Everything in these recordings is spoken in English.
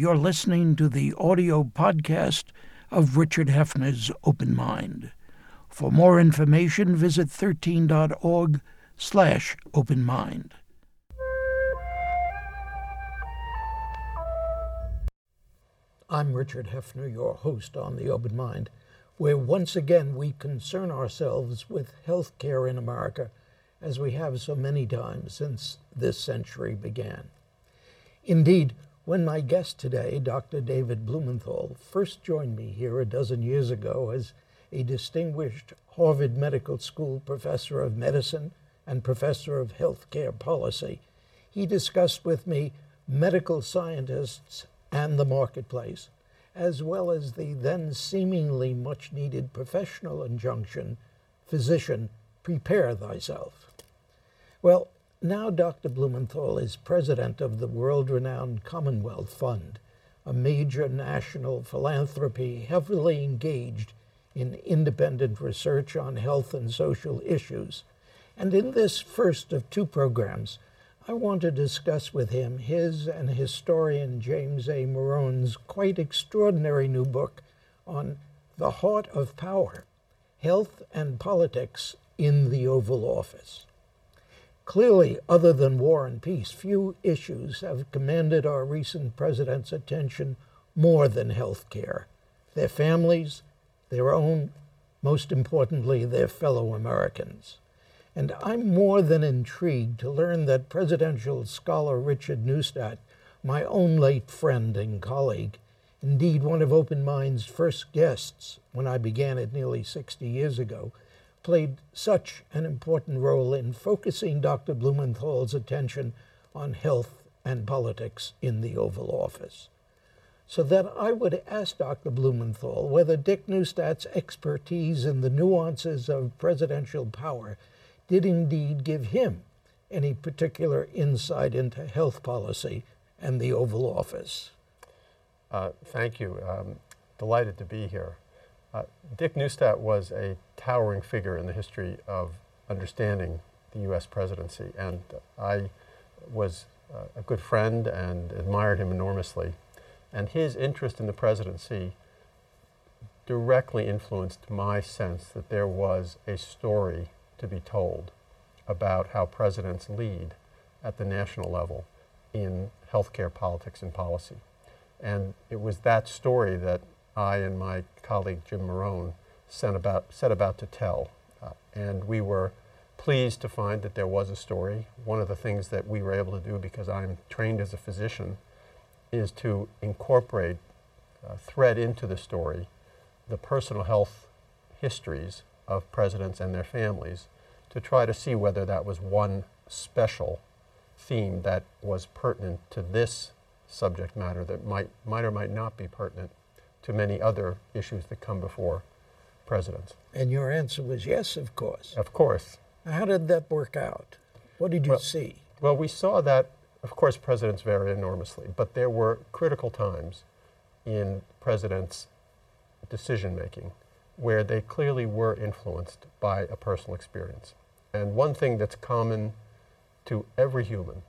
You're listening to the audio podcast of Richard Heffner's Open Mind. For more information, visit 13.org slash open mind. I'm Richard Heffner, your host on The Open Mind, where once again we concern ourselves with health care in America as we have so many times since this century began. Indeed, when my guest today, Dr. David Blumenthal, first joined me here a dozen years ago as a distinguished Harvard Medical School professor of medicine and professor of healthcare policy, he discussed with me medical scientists and the marketplace, as well as the then seemingly much needed professional injunction physician, prepare thyself. Well, now Dr. Blumenthal is president of the world renowned Commonwealth Fund, a major national philanthropy heavily engaged in independent research on health and social issues. And in this first of two programs, I want to discuss with him his and historian James A. Morone's quite extraordinary new book on the heart of power health and politics in the Oval Office. Clearly, other than war and peace, few issues have commanded our recent president's attention more than health care. Their families, their own, most importantly, their fellow Americans. And I'm more than intrigued to learn that presidential scholar Richard Neustadt, my own late friend and colleague, indeed one of Open Mind's first guests when I began it nearly 60 years ago, played such an important role in focusing Dr. Blumenthal's attention on health and politics in the Oval Office. So that I would ask Dr. Blumenthal whether Dick Neustadt's expertise in the nuances of presidential power did indeed give him any particular insight into health policy and the Oval Office. Uh, thank you. Um, delighted to be here. Uh, Dick Neustadt was a towering figure in the history of understanding the U.S. presidency, and I was uh, a good friend and admired him enormously. And his interest in the presidency directly influenced my sense that there was a story to be told about how presidents lead at the national level in healthcare politics and policy. And it was that story that I and my colleague Jim Morone set about, set about to tell. Uh, and we were pleased to find that there was a story. One of the things that we were able to do, because I'm trained as a physician, is to incorporate, uh, thread into the story, the personal health histories of presidents and their families to try to see whether that was one special theme that was pertinent to this subject matter that might, might or might not be pertinent to many other issues that come before presidents. And your answer was yes, of course. Of course. How did that work out? What did you well, see? Well, we saw that, of course, presidents vary enormously, but there were critical times in presidents' decision making where they clearly were influenced by a personal experience. And one thing that's common to every human,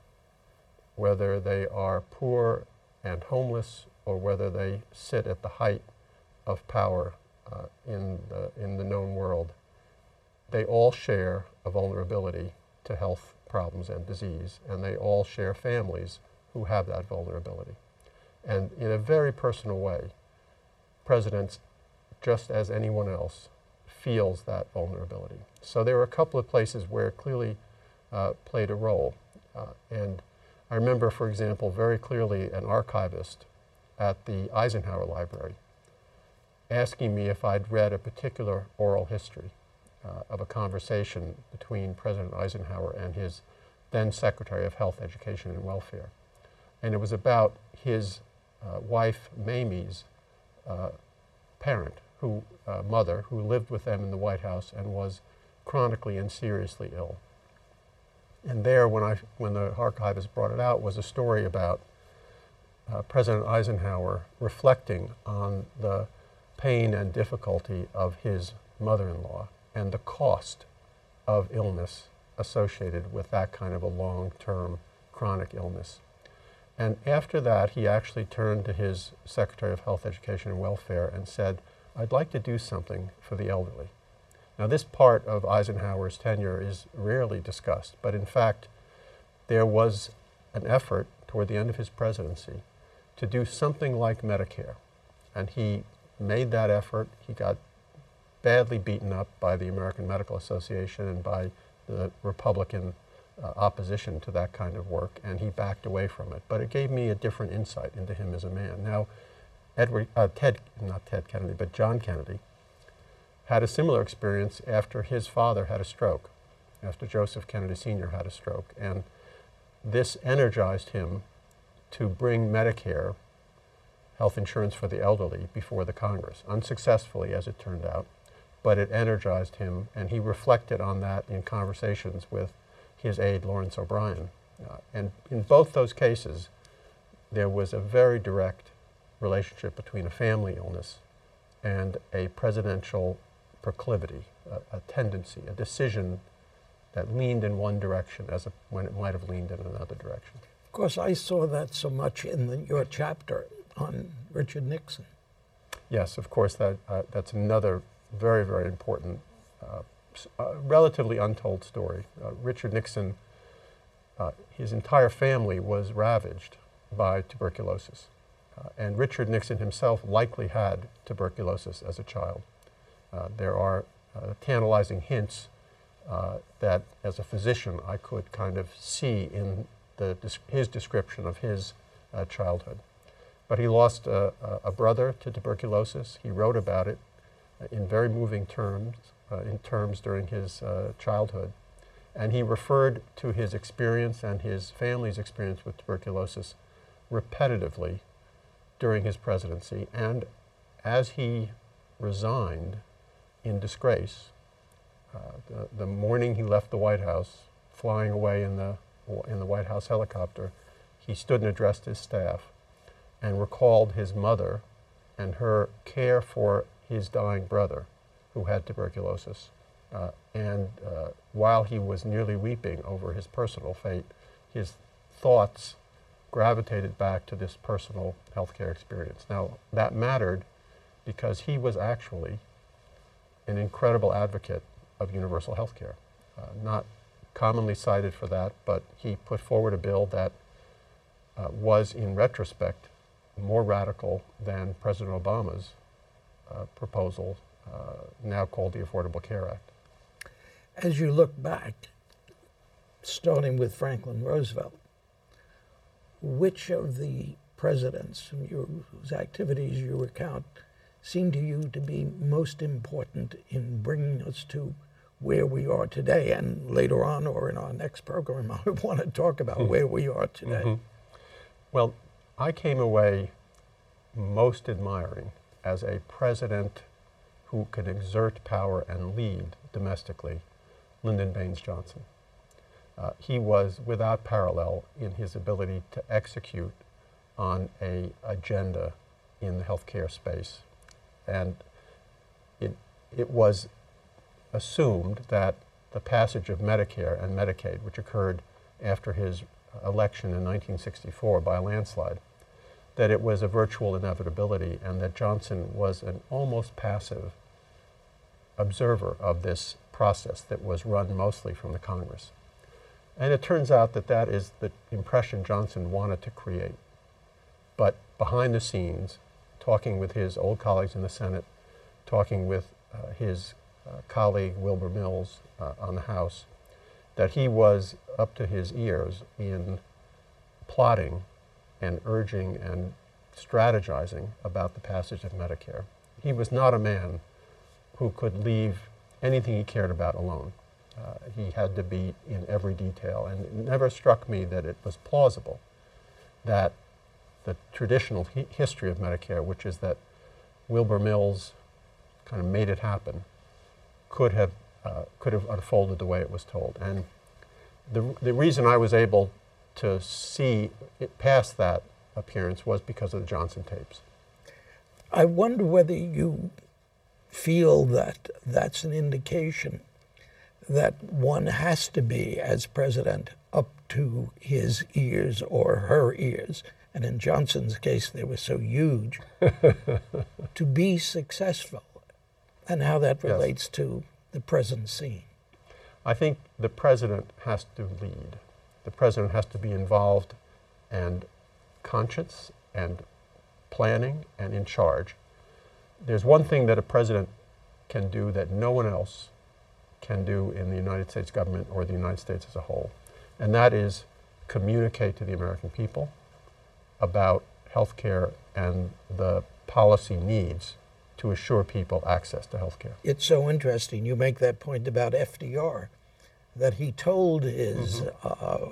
whether they are poor and homeless or whether they sit at the height of power uh, in, the, in the known world, they all share a vulnerability to health problems and disease, and they all share families who have that vulnerability. And in a very personal way, presidents just as anyone else, feels that vulnerability. So there were a couple of places where it clearly uh, played a role. Uh, and I remember, for example, very clearly an archivist at the Eisenhower Library asking me if I'd read a particular oral history uh, of a conversation between President Eisenhower and his then Secretary of Health, Education, and Welfare. And it was about his uh, wife, Mamie's uh, parent, who, uh, mother who lived with them in the White House and was chronically and seriously ill. And there, when, I, when the archivist brought it out, was a story about uh, President Eisenhower reflecting on the pain and difficulty of his mother in law and the cost of illness associated with that kind of a long term chronic illness. And after that, he actually turned to his Secretary of Health, Education, and Welfare and said, I'd like to do something for the elderly. Now, this part of Eisenhower's tenure is rarely discussed, but in fact, there was an effort toward the end of his presidency to do something like Medicare. And he made that effort. He got badly beaten up by the American Medical Association and by the Republican uh, opposition to that kind of work, and he backed away from it. But it gave me a different insight into him as a man. Now, Edward, uh, Ted, not Ted Kennedy, but John Kennedy, had a similar experience after his father had a stroke, after Joseph Kennedy Sr. had a stroke. And this energized him to bring Medicare, health insurance for the elderly, before the Congress, unsuccessfully, as it turned out. But it energized him, and he reflected on that in conversations with his aide, Lawrence O'Brien. Uh, and in both those cases, there was a very direct relationship between a family illness and a presidential proclivity, a, a tendency, a decision that leaned in one direction as a, when it might have leaned in another direction. Of course, I saw that so much in the, your chapter on Richard Nixon. Yes, of course, that, uh, that's another very, very important, uh, uh, relatively untold story. Uh, Richard Nixon, uh, his entire family was ravaged by tuberculosis. Uh, and Richard Nixon himself likely had tuberculosis as a child. there are tantalizing hints that, as a physician, I could kind of see in the, his description of his childhood. But he lost a, a brother to tuberculosis. He wrote about it in very moving terms, uh, in terms during his uh, childhood. And he referred to his experience and his family's experience with tuberculosis repetitively during his presidency. And as he resigned in disgrace, uh, the, the morning he left the White House, flying away in the, in the White House helicopter, he stood and addressed his staff and recalled his mother and her care for his dying brother who had tuberculosis. Uh, and uh, while he was nearly weeping over his personal fate, his thoughts gravitated back to this personal healthcare experience. Now, that mattered because he was actually an incredible advocate of universal health care. Uh, not commonly cited for that, but he put forward a bill that uh, was, in retrospect, more radical than President Obama's uh, proposal, uh, now called the Affordable Care Act. As you look back, starting with Franklin Roosevelt, which of the presidents whose activities you recount seem to you to be most important in bringing us to where we are today? And later on, or in our next program, I want to talk about mm-hmm. where we are today. Mm-hmm. Well, I came away most admiring as a president who could exert power and lead domestically, Lyndon Baines Johnson. Uh, he was without parallel in his ability to execute on a agenda in the healthcare space. And it, it was assumed that the passage of Medicare and Medicaid, which occurred after his election in 1964 by a landslide, that it was a virtual inevitability and that Johnson was an almost passive observer of this process that was run mostly from the Congress. And it turns out that that is the impression Johnson wanted to create. But behind the scenes, talking with his old colleagues in the Senate, talking with uh, his colleague Wilbur Mills uh, on the House, that he was up to his ears in plotting and urging and strategizing about the passage of Medicare. He was not a man who could leave anything he cared about alone. Uh, he had to be in every detail, and it never struck me that it was plausible that the traditional hi history of Medicare, which is that Wilbur Mills kind of made it happen, could have uh, could have unfolded the way it was told. And the the reason I was able to see it past that appearance was because of the Johnson tapes. I wonder whether you feel that that's an indication that one has to be, as president, up to his ears or her ears, and in Johnson's case, they were so huge, to be successful, and how that Yes. relates to the present scene. I think the president has to lead. The president has to be involved and conscious and planning and in charge. There's one thing that a president can do that no one else can do in the United States government or the United States as a whole, and that is communicate to the American people about health care and the policy needs to assure people access to health care. It's so interesting you make that point about FDR, that he told his uh,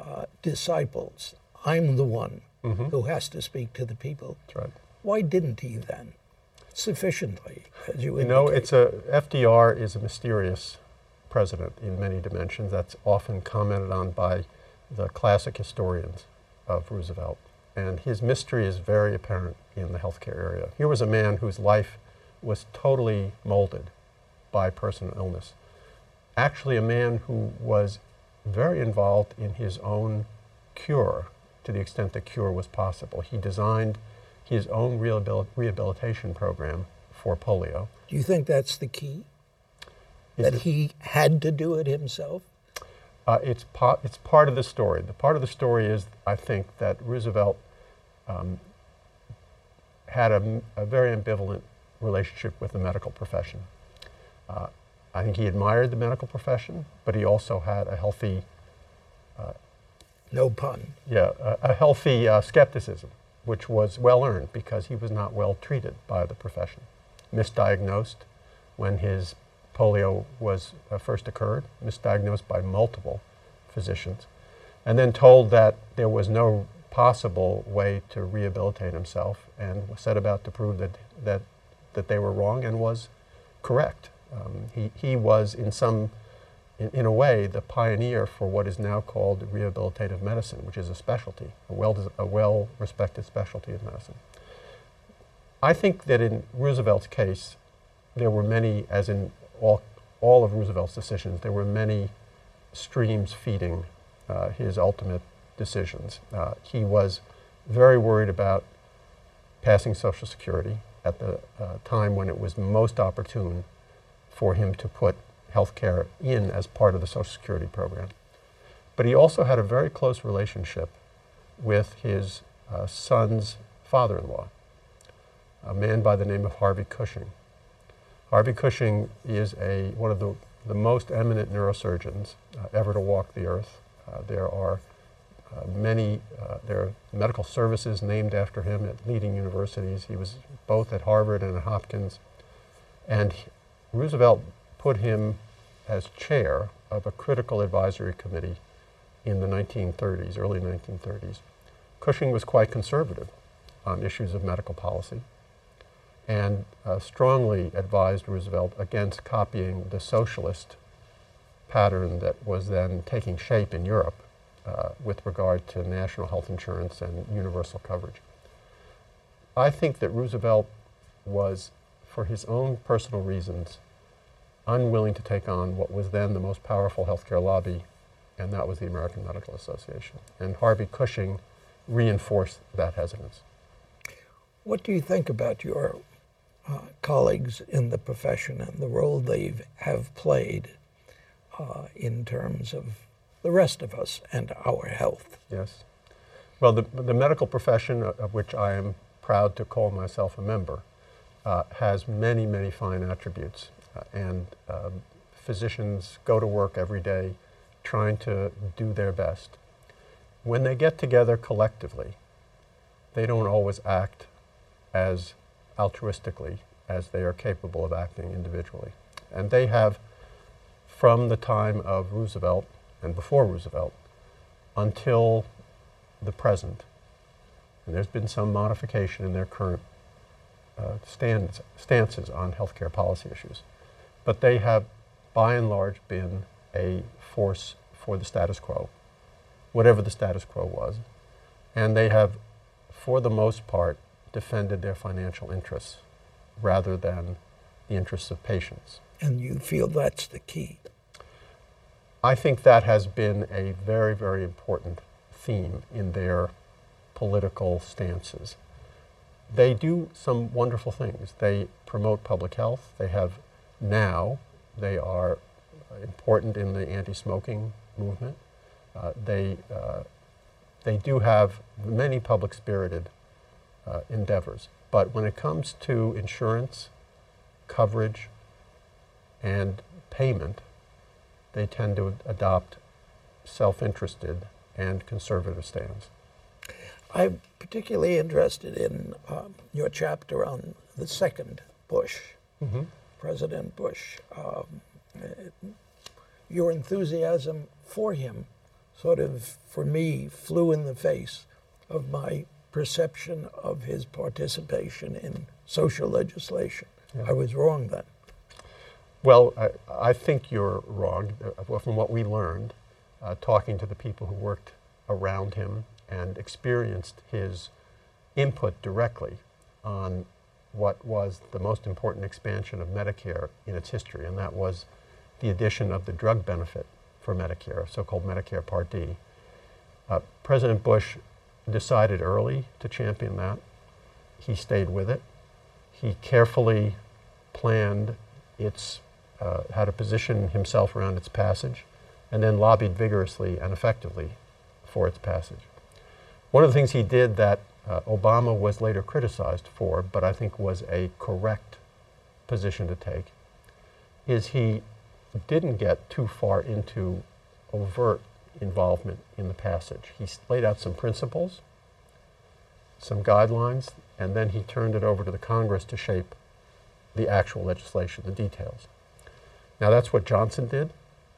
uh, disciples, I'm the one who has to speak to the people. That's right. Why didn't he then? Sufficiently, as you You know, it's a FDR is a mysterious president in many dimensions. That's often commented on by the classic historians of Roosevelt, and his mystery is very apparent in the healthcare area. Here was a man whose life was totally molded by personal illness. Actually, a man who was very involved in his own cure to the extent that cure was possible. He designed his own rehabil- rehabilitation program for polio. Do you think that's the key? Is that he had to do it himself? Uh, it's, it's part of the story. The part of the story is, I think, that Roosevelt um, had a very ambivalent relationship with the medical profession. Uh, I think he admired the medical profession, but he also had a healthy, No pun. yeah, a, a healthy uh, skepticism, which was well earned because he was not well treated by the profession. Misdiagnosed when his polio was uh, first occurred, misdiagnosed by multiple physicians, and then told that there was no possible way to rehabilitate himself, and set about to prove that that that they were wrong and was correct. Um, he he was in some in, in a way, the pioneer for what is now called rehabilitative medicine, which is a specialty, a well, a well-respected specialty of medicine. I think that in Roosevelt's case, there were many, as in all, all of Roosevelt's decisions, there were many streams feeding uh, his ultimate decisions. Uh, he was very worried about passing Social Security at the uh, time when it was most opportune for him to put health care in as part of the Social Security program. But he also had a very close relationship with his uh, son's father in law, a man by the name of Harvey Cushing. Harvey Cushing is a, one of the, the most eminent neurosurgeons uh, ever to walk the earth. Uh, there are uh, many, uh, there are medical services named after him at leading universities. He was both at Harvard and at Hopkins. And he- Roosevelt put him as chair of a critical advisory committee in the 1930s, early 1930s. Cushing was quite conservative on issues of medical policy and uh, strongly advised Roosevelt against copying the socialist pattern that was then taking shape in Europe uh, with regard to national health insurance and universal coverage. I think that Roosevelt was, for his own personal reasons, unwilling to take on what was then the most powerful healthcare lobby, and that was the American Medical Association. And Harvey Cushing reinforced that hesitance. What do you think about your uh, colleagues in the profession and the role they have played uh, in terms of the rest of us and our health? Yes. Well, the, the medical profession, uh, of which I am proud to call myself a member, uh, has many, many fine attributes. Uh, and um, physicians go to work every day trying to do their best. When they get together collectively, they don't always act as altruistically as they are capable of acting individually. And they have, from the time of Roosevelt and before Roosevelt, until the present, and there's been some modification in their current uh, stands, stances on healthcare policy issues, but they have, by and large, been a force for the status quo, whatever the status quo was, and they have, for the most part, defended their financial interests rather than the interests of patients. And you feel that's the key. I think that has been a very, very important theme in their political stances. They do some wonderful things. They promote public health. They have now, they are important in the anti smoking movement. Uh, they, uh, they do have many public spirited uh, endeavors. But when it comes to insurance, coverage, and payment, they tend to adopt self interested and conservative stands. I'm particularly interested in um, your chapter on the second Bush, Mm-hmm. President Bush. Um, uh, your enthusiasm for him sort of, for me, flew in the face of my perception of his participation in social legislation. Yeah. I was wrong then. Well, I, I think you're wrong. Well, From what we learned, uh, talking to the people who worked around him and experienced his input directly on what was the most important expansion of Medicare in its history, and that was the addition of the drug benefit for Medicare, so called Medicare Part D. Uh, President Bush decided early to champion that. He stayed with it. He carefully planned its, uh, how to position himself around its passage, and then lobbied vigorously and effectively for its passage. One of the things he did that uh, Obama was later criticized for, but I think was a correct position to take, is he didn't get too far into overt involvement in the passage. He laid out some principles, some guidelines, and then he turned it over to the Congress to shape the actual legislation, the details. Now, that's what Johnson did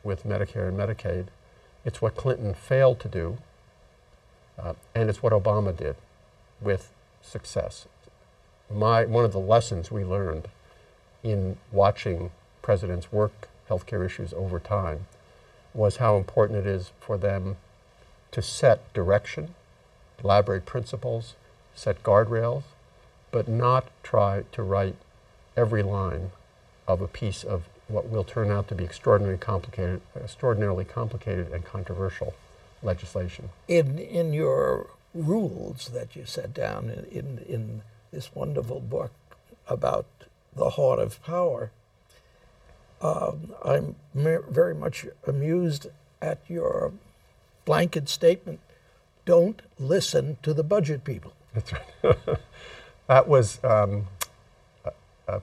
with Medicare and Medicaid. It's what Clinton failed to do, uh, and it's what Obama did with success. My, one of the lessons we learned in watching presidents work healthcare issues over time was how important it is for them to set direction, elaborate principles, set guardrails, but not try to write every line of a piece of what will turn out to be extraordinarily complicated, extraordinarily complicated and controversial legislation. in in your rules that you set down in, in, in this wonderful book about the heart of power, um, I'm mer- very much amused at your blanket statement. Don't listen to the budget people. That's right. that was, um, uh, uh,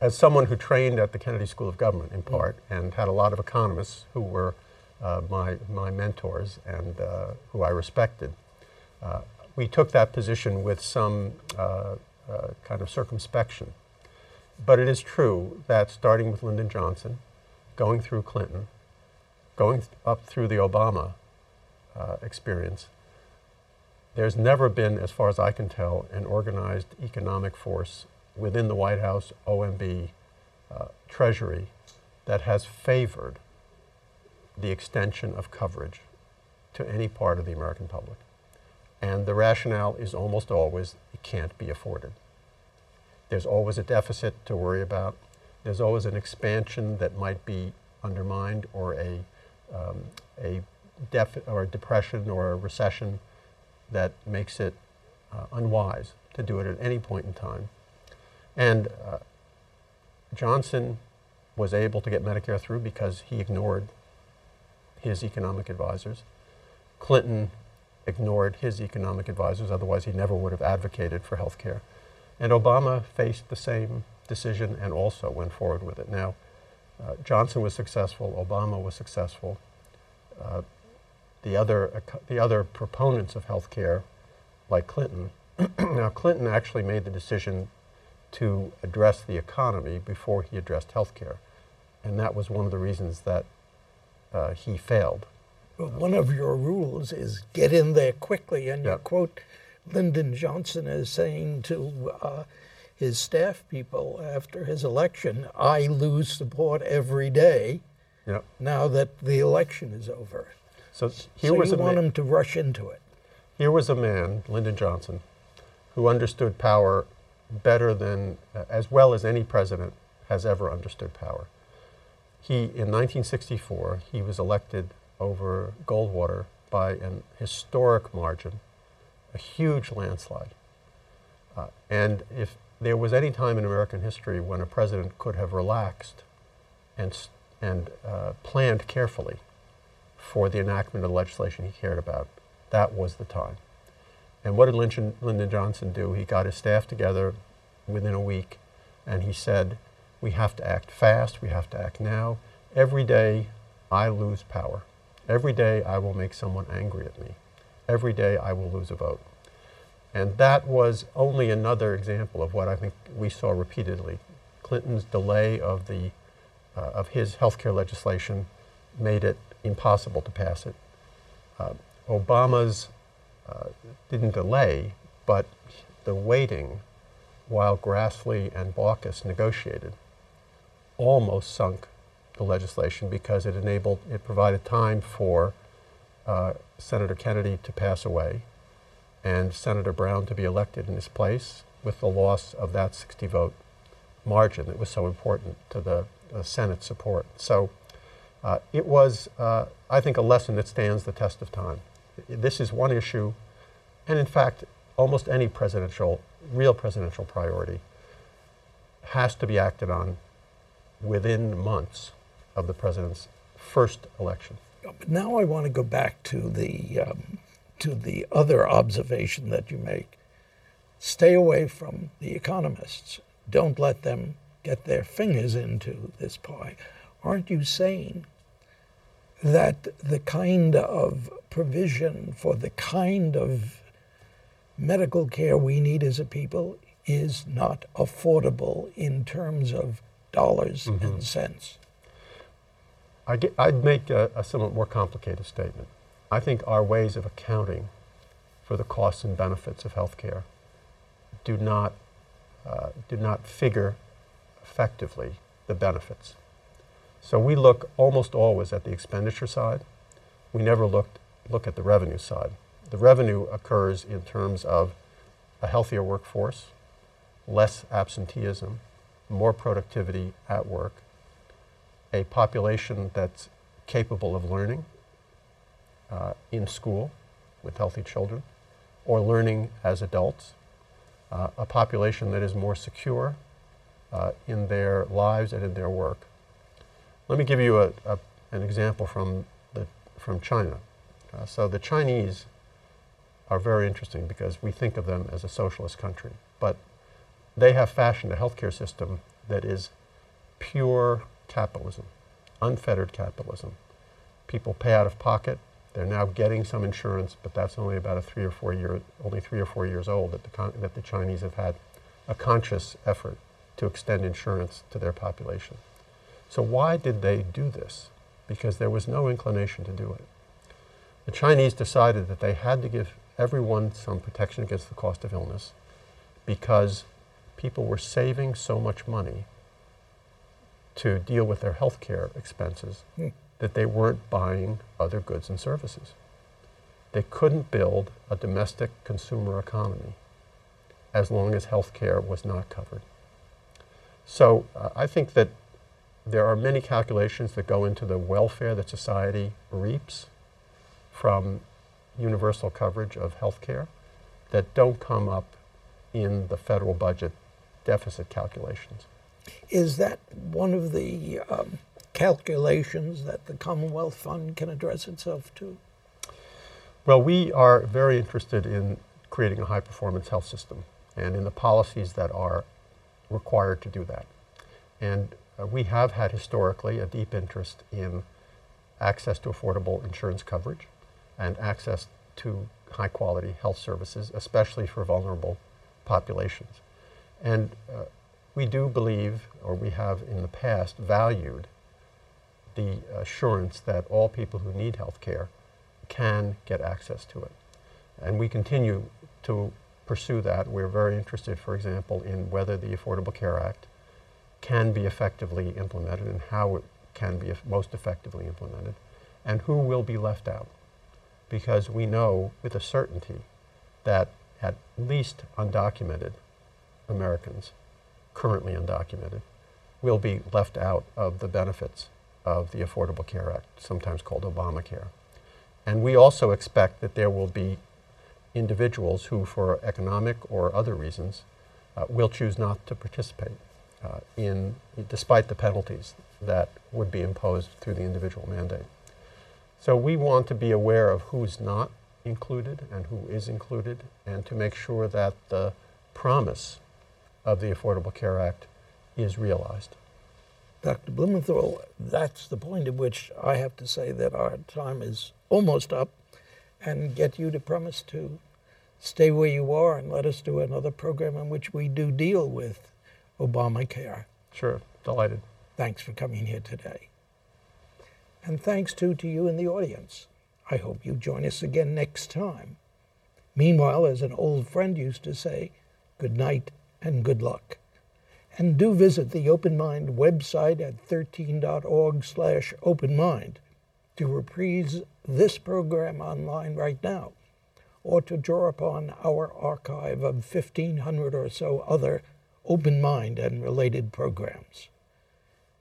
as someone who trained at the Kennedy School of Government in part and had a lot of economists who were uh, my, my mentors and uh, who I respected, uh, we took that position with some uh, uh, kind of circumspection. But it is true that starting with Lyndon Johnson, going through Clinton, going th- up through the Obama uh, experience, there's never been, as far as I can tell, an organized economic force within the White House, OMB, uh, Treasury that has favored the extension of coverage to any part of the American public. And the rationale is almost always it can't be afforded. There's always a deficit to worry about. There's always an expansion that might be undermined or a, um, a or a depression or a recession that makes it uh, unwise to do it at any point in time. And uh, Johnson was able to get Medicare through because he ignored his economic advisors. Clinton ignored his economic advisors, otherwise, he never would have advocated for health care. And Obama faced the same decision and also went forward with it. Now, uh, Johnson was successful, Obama was successful. Uh, the other, the other proponents of health care, like Clinton, now Clinton actually made the decision to address the economy before he addressed health care. And that was one of the reasons that uh, he failed. Well, one of your rules is get in there quickly, and you quote Lyndon Johnson as saying to uh, his staff people after his election, "I lose support every day Yep. now that the election is over." So here so was you a want him to rush into it. here was a man, Lyndon Johnson, who understood power better than, uh, as well as any president has ever understood power. He, in 1964, he was elected over Goldwater by an historic margin, a huge landslide. Uh, and if there was any time in American history when a president could have relaxed and, and uh, planned carefully for the enactment of the legislation he cared about, that was the time. And what did Lyndon, Lyndon Johnson do? He got his staff together within a week and he said, We have to act fast, we have to act now. Every day I lose power. Every day I will make someone angry at me. Every day I will lose a vote. And that was only another example of what I think we saw repeatedly. Clinton's delay of, the, uh, of his health care legislation made it impossible to pass it. Uh, Obama's uh, didn't delay, but the waiting while Grassley and Baucus negotiated almost sunk the legislation because it enabled, it provided time for uh, Senator Kennedy to pass away and Senator Brown to be elected in his place with the loss of that 60 vote margin that was so important to the, the Senate support. So uh, it was, uh, I think, a lesson that stands the test of time. This is one issue, and in fact, almost any presidential, real presidential priority has to be acted on within months of the president's first election. But now I want to go back to the um, to the other observation that you make. Stay away from the economists. Don't let them get their fingers into this pie. Aren't you saying that the kind of provision for the kind of medical care we need as a people is not affordable in terms of dollars mm-hmm. and cents? I would make a, a somewhat more complicated statement. I think our ways of accounting for the costs and benefits of healthcare do not, uh, do not figure effectively the benefits. So we look almost always at the expenditure side. We never looked, look at the revenue side. The revenue occurs in terms of a healthier workforce, less absenteeism, more productivity at work, a population that's capable of learning, uh, in school with healthy children or learning as adults, uh, a population that is more secure uh, in their lives and in their work. Let me give you a, a, an example from, the, from China. Uh, so the Chinese are very interesting because we think of them as a socialist country, but they have fashioned a healthcare system that is pure capitalism, unfettered capitalism. People pay out of pocket they're now getting some insurance, but that's only about a three or four year, only three or four years old that the, that the Chinese have had a conscious effort to extend insurance to their population. So why did they do this? Because there was no inclination to do it. The Chinese decided that they had to give everyone some protection against the cost of illness because people were saving so much money to deal with their health care expenses. Hmm that they weren't buying other goods and services. They couldn't build a domestic consumer economy as long as health care was not covered. So uh, I think that there are many calculations that go into the welfare that society reaps from universal coverage of health care that don't come up in the federal budget deficit calculations. Is that one of the um, calculations that the Commonwealth Fund can address itself to? Well, we are very interested in creating a high performance health system and in the policies that are required to do that. And uh, we have had historically a deep interest in access to affordable insurance coverage and access to high quality health services, especially for vulnerable populations. And uh, we do believe, or we have in the past valued, the assurance that all people who need health care can get access to it. And we continue to pursue that. We're very interested, for example, in whether the Affordable Care Act can be effectively implemented and how it can be most effectively implemented, and who will be left out. Because we know with a certainty that at least undocumented Americans, currently undocumented, will be left out of the benefits of the Affordable Care Act, sometimes called Obamacare. And we also expect that there will be individuals who, for economic or other reasons, uh, will choose not to participate uh, in, despite the penalties that would be imposed through the individual mandate. So we want to be aware of who's not included and who is included, and to make sure that the promise of the Affordable Care Act is realized. Dr. Blumenthal, that's the point at which I have to say that our time is almost up and get you to promise to stay where you are and let us do another program in which we do deal with Obamacare. Sure, delighted. Thanks for coming here today. And thanks too to you in the audience. I hope you join us again next time. Meanwhile, as an old friend used to say, good night and good luck. And do visit the Open Mind website at 13.org slash openmind to reprise this program online right now or to draw upon our archive of 1,500 or so other Open Mind and related programs.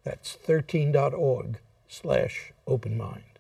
That's 13.org slash open mind.